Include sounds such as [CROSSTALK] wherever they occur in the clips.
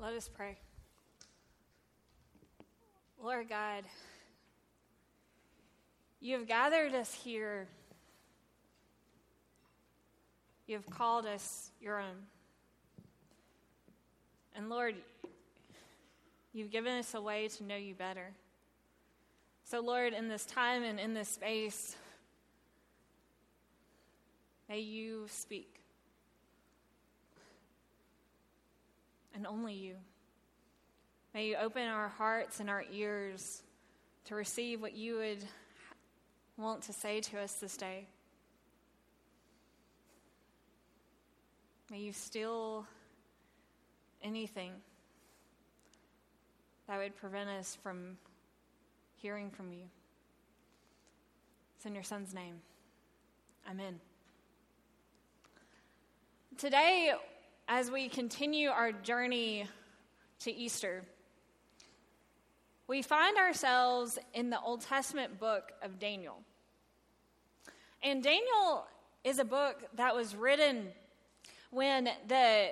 Let us pray. Lord God, you have gathered us here. You have called us your own. And Lord, you've given us a way to know you better. So, Lord, in this time and in this space, may you speak. And only you. May you open our hearts and our ears to receive what you would want to say to us this day. May you still anything that would prevent us from hearing from you. It's in your son's name. Amen. Today, as we continue our journey to Easter, we find ourselves in the Old Testament book of Daniel. And Daniel is a book that was written when the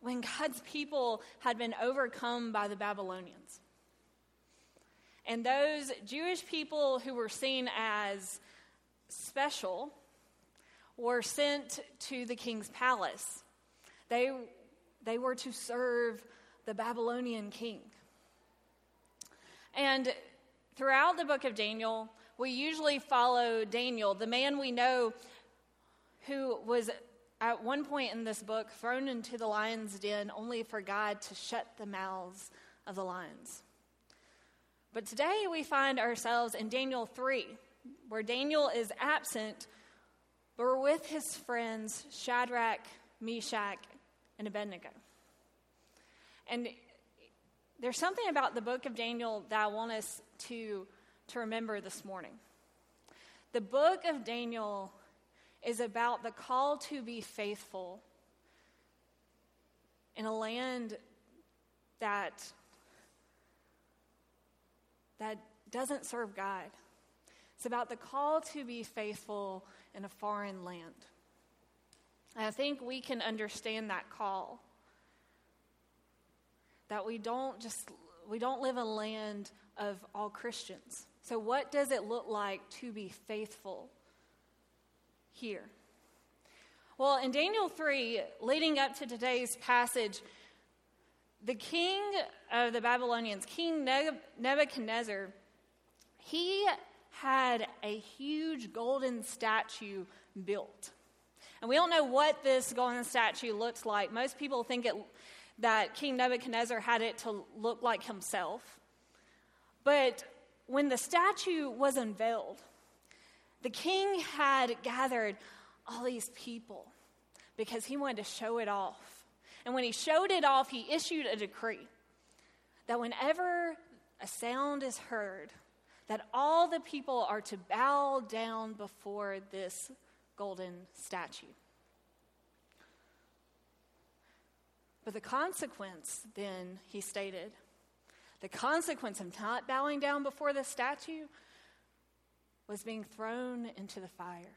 when God's people had been overcome by the Babylonians. And those Jewish people who were seen as special were sent to the king's palace they, they were to serve the Babylonian king. And throughout the book of Daniel, we usually follow Daniel, the man we know who was at one point in this book thrown into the lion's den only for God to shut the mouths of the lions. But today we find ourselves in Daniel 3, where Daniel is absent, but we're with his friends Shadrach, Meshach, and Abednego. And there's something about the book of Daniel that I want us to, to remember this morning. The book of Daniel is about the call to be faithful in a land that, that doesn't serve God. It's about the call to be faithful in a foreign land. I think we can understand that call. That we don't just we don't live in a land of all Christians. So what does it look like to be faithful here? Well, in Daniel 3, leading up to today's passage, the king of the Babylonians, King Nebuchadnezzar, he had a huge golden statue built. And we don't know what this golden statue looks like. Most people think it, that King Nebuchadnezzar had it to look like himself. But when the statue was unveiled, the king had gathered all these people because he wanted to show it off. And when he showed it off, he issued a decree that whenever a sound is heard, that all the people are to bow down before this golden statue. But the consequence, then, he stated, the consequence of not bowing down before the statue was being thrown into the fire.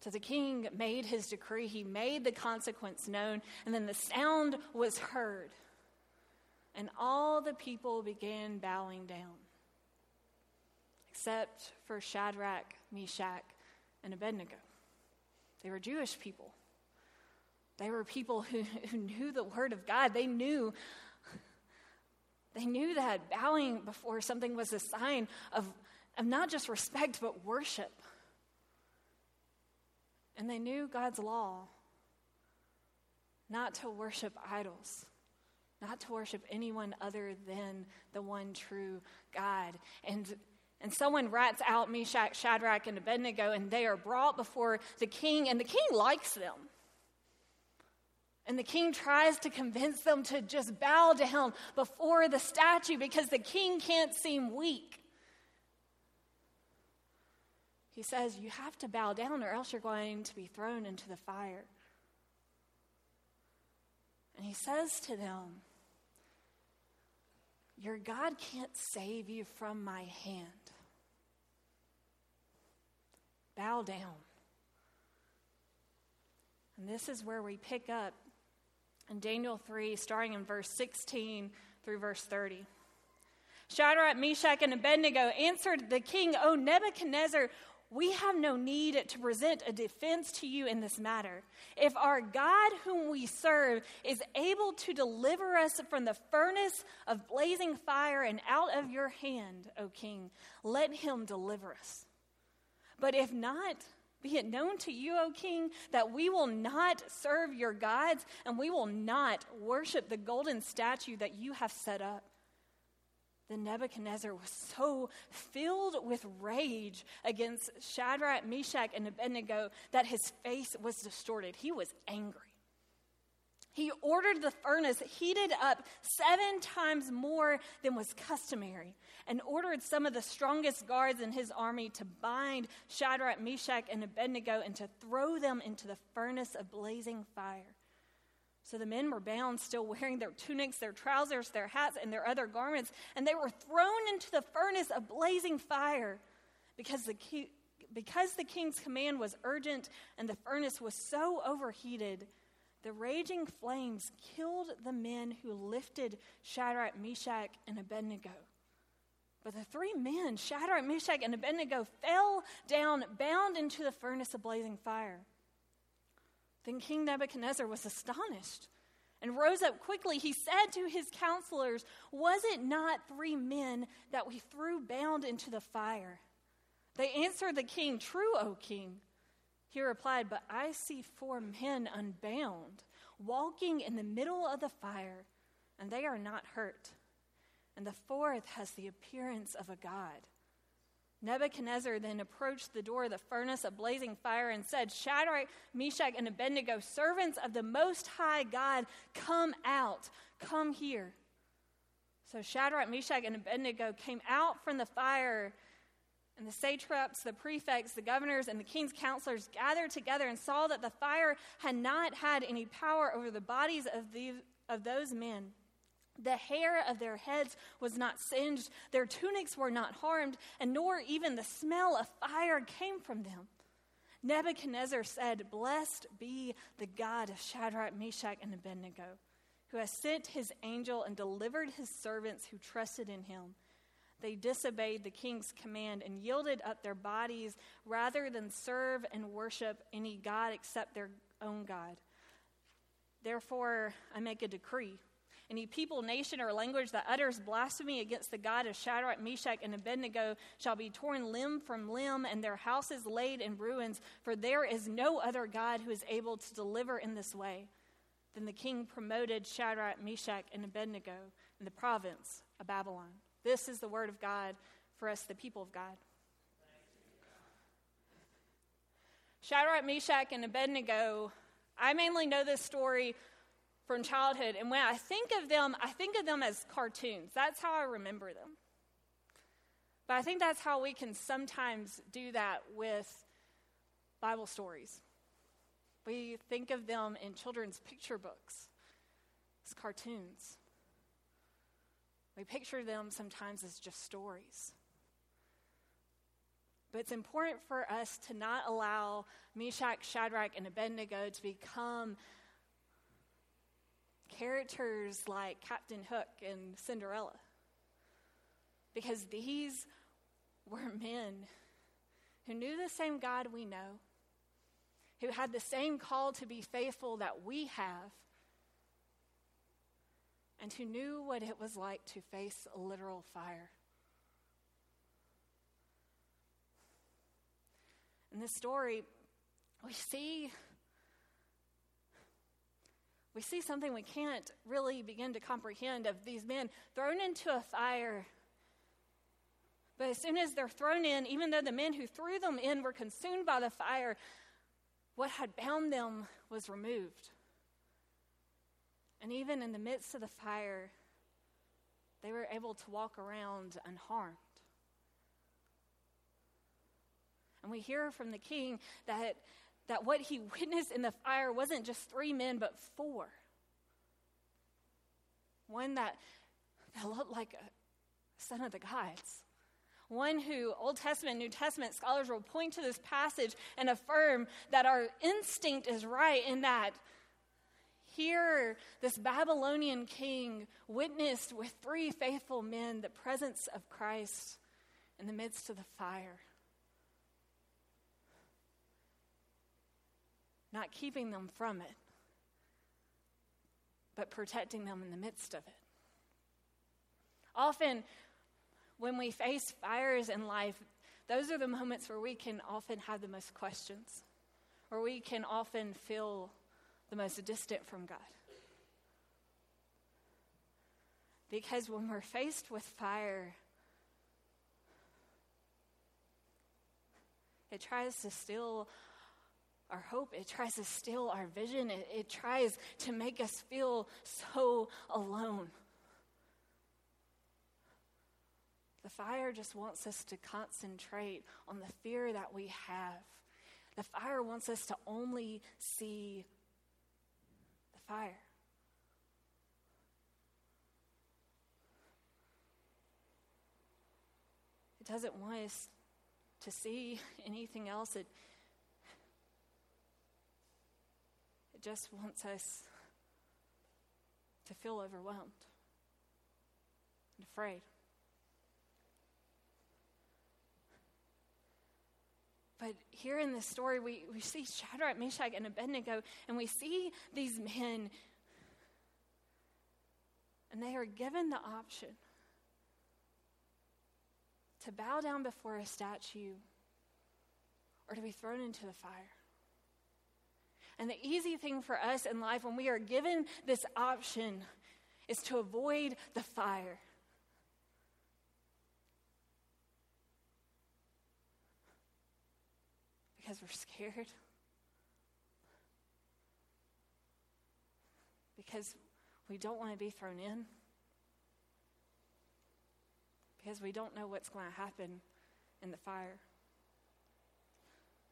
So the king made his decree, he made the consequence known, and then the sound was heard. And all the people began bowing down, except for Shadrach, Meshach, and Abednego. They were Jewish people. They were people who, [LAUGHS] who knew the word of God. They knew they knew that bowing before something was a sign of, of not just respect, but worship. And they knew God's law not to worship idols, not to worship anyone other than the one true God. And and someone rats out Meshach, Shadrach, and Abednego, and they are brought before the king, and the king likes them. And the king tries to convince them to just bow down before the statue because the king can't seem weak. He says, You have to bow down or else you're going to be thrown into the fire. And he says to them, Your God can't save you from my hand. Bow down. And this is where we pick up in Daniel 3, starting in verse 16 through verse 30. Shadrach, Meshach, and Abednego answered the king, O Nebuchadnezzar, we have no need to present a defense to you in this matter. If our God, whom we serve, is able to deliver us from the furnace of blazing fire and out of your hand, O king, let him deliver us. But if not, be it known to you, O king, that we will not serve your gods and we will not worship the golden statue that you have set up. Then Nebuchadnezzar was so filled with rage against Shadrach, Meshach, and Abednego that his face was distorted. He was angry. He ordered the furnace heated up seven times more than was customary and ordered some of the strongest guards in his army to bind Shadrach, Meshach, and Abednego and to throw them into the furnace of blazing fire. So the men were bound, still wearing their tunics, their trousers, their hats, and their other garments, and they were thrown into the furnace of blazing fire because the, because the king's command was urgent and the furnace was so overheated. The raging flames killed the men who lifted Shadrach, Meshach, and Abednego. But the three men, Shadrach, Meshach, and Abednego, fell down, bound into the furnace of blazing fire. Then King Nebuchadnezzar was astonished and rose up quickly. He said to his counselors, Was it not three men that we threw bound into the fire? They answered the king, True, O king. He replied, But I see four men unbound, walking in the middle of the fire, and they are not hurt. And the fourth has the appearance of a god. Nebuchadnezzar then approached the door of the furnace of blazing fire and said, Shadrach, Meshach, and Abednego, servants of the Most High God, come out, come here. So Shadrach, Meshach, and Abednego came out from the fire, and the satraps, the prefects, the governors, and the king's counselors gathered together and saw that the fire had not had any power over the bodies of, the, of those men. The hair of their heads was not singed, their tunics were not harmed, and nor even the smell of fire came from them. Nebuchadnezzar said, Blessed be the God of Shadrach, Meshach, and Abednego, who has sent his angel and delivered his servants who trusted in him. They disobeyed the king's command and yielded up their bodies rather than serve and worship any God except their own God. Therefore, I make a decree any people, nation, or language that utters blasphemy against the God of Shadrach, Meshach, and Abednego shall be torn limb from limb, and their houses laid in ruins, for there is no other God who is able to deliver in this way. Then the king promoted Shadrach, Meshach, and Abednego in the province of Babylon. This is the word of God for us, the people of God. Shadrach, Meshach, and Abednego, I mainly know this story from childhood. And when I think of them, I think of them as cartoons. That's how I remember them. But I think that's how we can sometimes do that with Bible stories. We think of them in children's picture books as cartoons. We picture them sometimes as just stories. But it's important for us to not allow Meshach, Shadrach, and Abednego to become characters like Captain Hook and Cinderella. Because these were men who knew the same God we know, who had the same call to be faithful that we have, and who knew what it was like to face literal fire. In this story, we see we see something we can't really begin to comprehend of these men thrown into a fire. But as soon as they're thrown in, even though the men who threw them in were consumed by the fire, what had bound them was removed. And even in the midst of the fire, they were able to walk around unharmed. And we hear from the king that that what he [LAUGHS] witnessed in the fire wasn't just three men, but four. One that, that looked like a son of the gods. One who Old Testament, New Testament scholars will point to this passage and affirm that our instinct is right in that Here, this Babylonian king witnessed with three faithful men the presence of Christ in the midst of the fire. Not keeping them from it, but protecting them in the midst of it. Often, when we face fires in life, those are the moments where we can often have the most questions, where we can often feel the most distant from God. Because when we're faced with fire, it tries to steal our hope, it tries to steal our vision, it, it tries to make us feel so alone. The fire just wants us to concentrate on the fear that we have. The fire wants us to only see fire. It doesn't want us to see [LAUGHS] anything else. It, it just wants us to feel overwhelmed and afraid. But here in this story, we, we see Shadrach, Meshach, and Abednego, and we see these men, and they are given the option to bow down before a statue or to be thrown into the fire. And the easy thing for us in life when we are given this option is to avoid the fire. Because we're scared. Because we don't want to be thrown in. Because we don't know what's going to happen in the fire.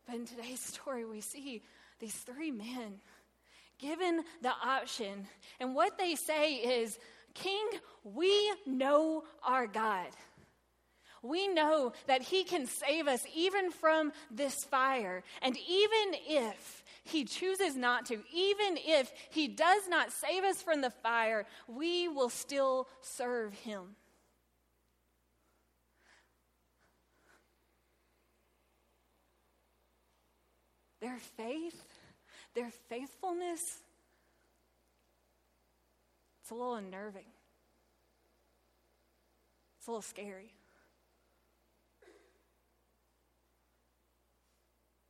But in today's [LAUGHS] story, we see these three men given the option. And what they say is, King, we know our God we know that He can save us even from this fire. And even if He chooses not to, even if He does not save us from the fire, we will still serve Him. Their faith, their faithfulness, it's a little unnerving. It's a little scary.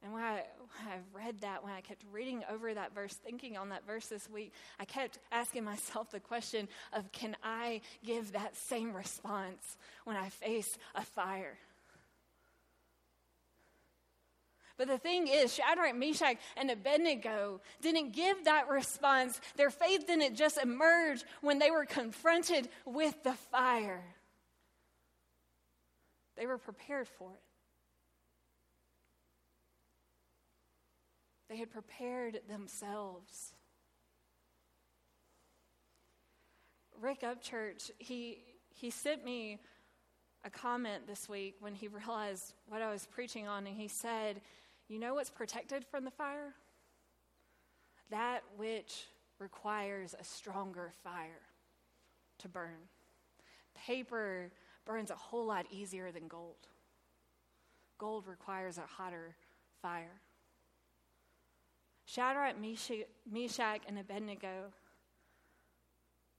And when I, when I read that, when I kept reading over that verse, thinking on that verse this week, I kept asking myself the question of can I give that same response when I face a fire? But the thing is, Shadrach, Meshach, and Abednego didn't give that response. Their faith didn't just emerge when they were confronted with the fire, they were prepared for it. They had prepared themselves. Rick Upchurch, he, he sent me a comment this week when he realized what I was preaching on, and he said, You know what's protected from the fire? That which requires a stronger fire to burn. Paper burns a whole lot easier than gold. Gold requires a hotter fire. Shadrach, Meshach, and Abednego,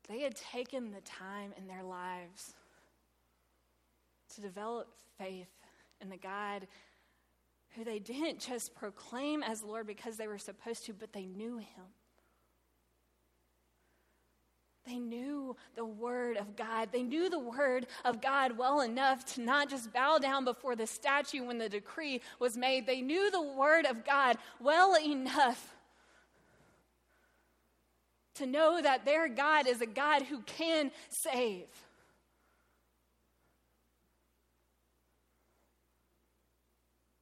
they had taken the time in their lives to develop faith in the God who they didn't just proclaim as Lord because they were supposed to, but they knew him. They knew the Word of God. They knew the Word of God well enough to not just bow down before the statue when the decree was made. They knew the Word of God well enough to know that their God is a God who can save.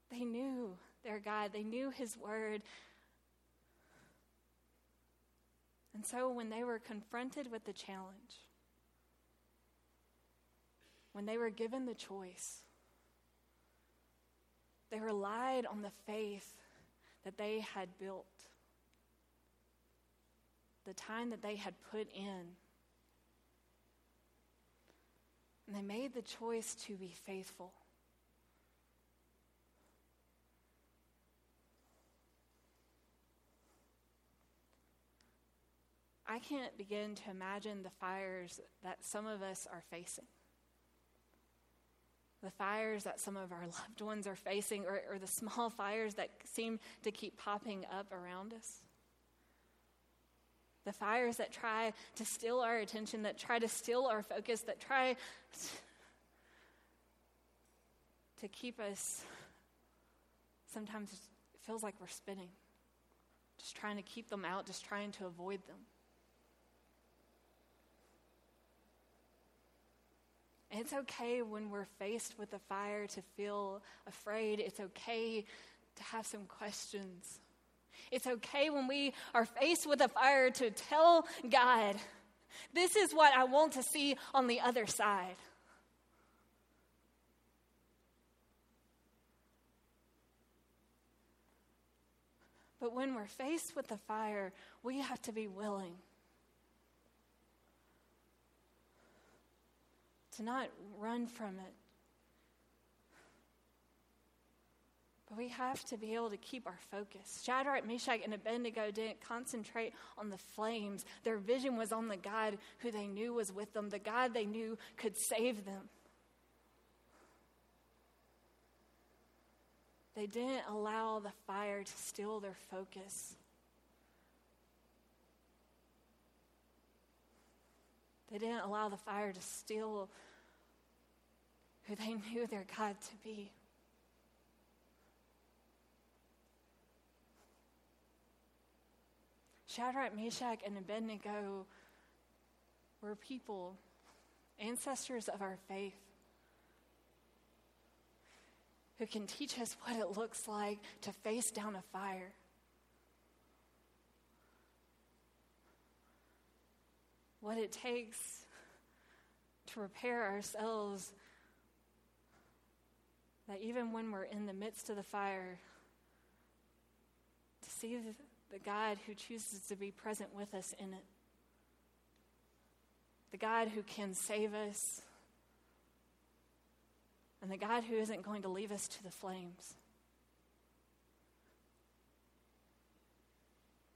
They knew their God, they knew His Word. And so when they were confronted with the challenge, when they were given the choice, they relied on the faith that they had built, the time that they had put in. And they made the choice to be faithful. I can't begin to imagine the fires that some of us are facing. The fires that some of our [LAUGHS] loved ones are facing, or, or the small [LAUGHS] fires that seem to keep popping up around us. The fires that try to steal our attention, that try to steal our focus, that try [LAUGHS] to keep us, sometimes it feels like we're spinning, just trying to keep them out, just trying to avoid them. It's okay when we're faced with a fire to feel afraid. It's okay to have some questions. It's okay when we are faced with a fire to tell God, this is what I want to see on the other side. But when we're faced with the fire, we have to be willing to not run from it. But we have to be able to keep our focus. Shadrach, Meshach, and Abednego didn't concentrate on the flames. Their vision was on the God who they knew was with them, the God they knew could save them. They didn't allow the fire to steal their focus. They didn't allow the fire to steal who they [LAUGHS] knew their God to be. Shadrach, Meshach, and Abednego were people, ancestors of our faith, who can teach us what it looks like to face down a fire. What it takes to repair ourselves that even when we're in the midst of the fire, to see the, the God who chooses to be present with us in it, the God who can save us, and the God who isn't going to leave us to the flames.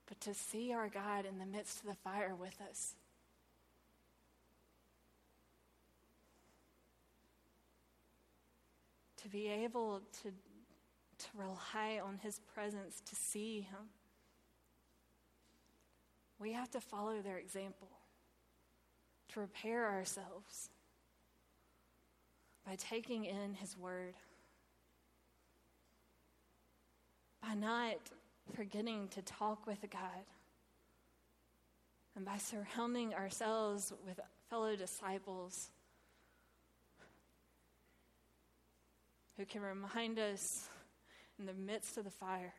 But to see our God in the midst of the fire with us. To be able to, to rely on His presence, to see Him. We have to follow their example, to repair ourselves by taking in His Word, by not forgetting to talk with God, and by surrounding ourselves with fellow disciples who can remind us in the midst of the fire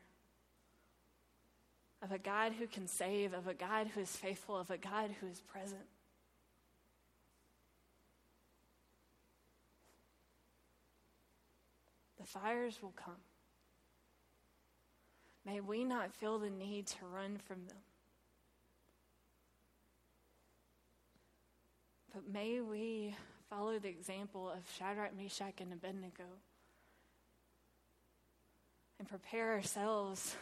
of a God who can save, of a God who is faithful, of a God who is present. The fires will come. May we not feel the need to run from them. But may we follow the example of Shadrach, Meshach, and Abednego and prepare ourselves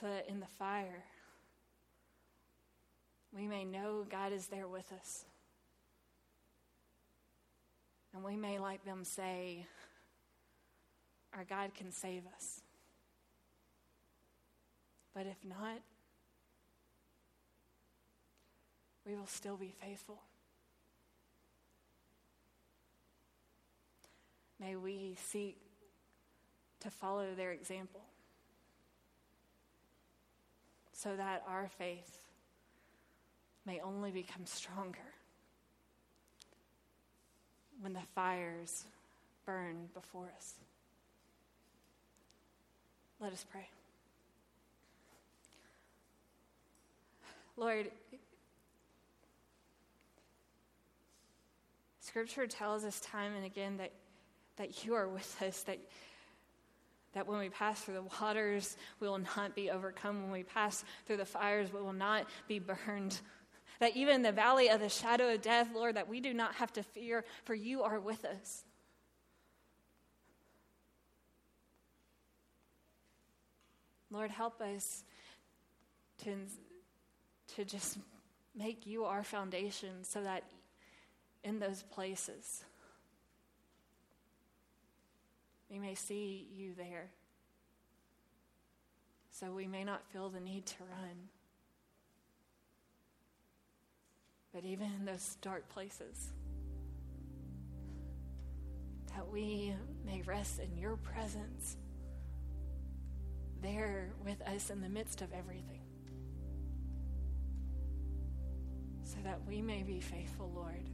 so that in the fire we may know God is there with us. And we may, like them, say, Our God can save us. But if not, we will still be faithful. May we seek to follow their example so that our faith may only become stronger when the fires burn before us. Let us pray. Lord, Scripture tells us time and again that, that you are with us, that That when we pass through the waters, we will not be overcome. When we pass through the fires, we will not be burned. [LAUGHS] That even in the valley of the shadow of death, Lord, that we do not have to fear, for you are with us. Lord, help us to, to just make you our foundation so that in those places we may see you there. So we may not feel the need to run. But even in those dark places, that we may rest in your presence there with us in the midst of everything. So that we may be faithful, Lord.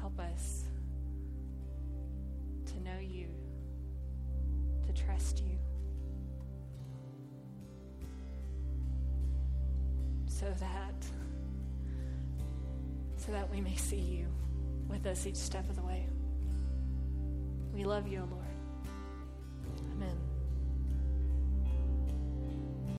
Help us know you, to trust you. So that so that we may see you with us each step of the way. We love you, Lord.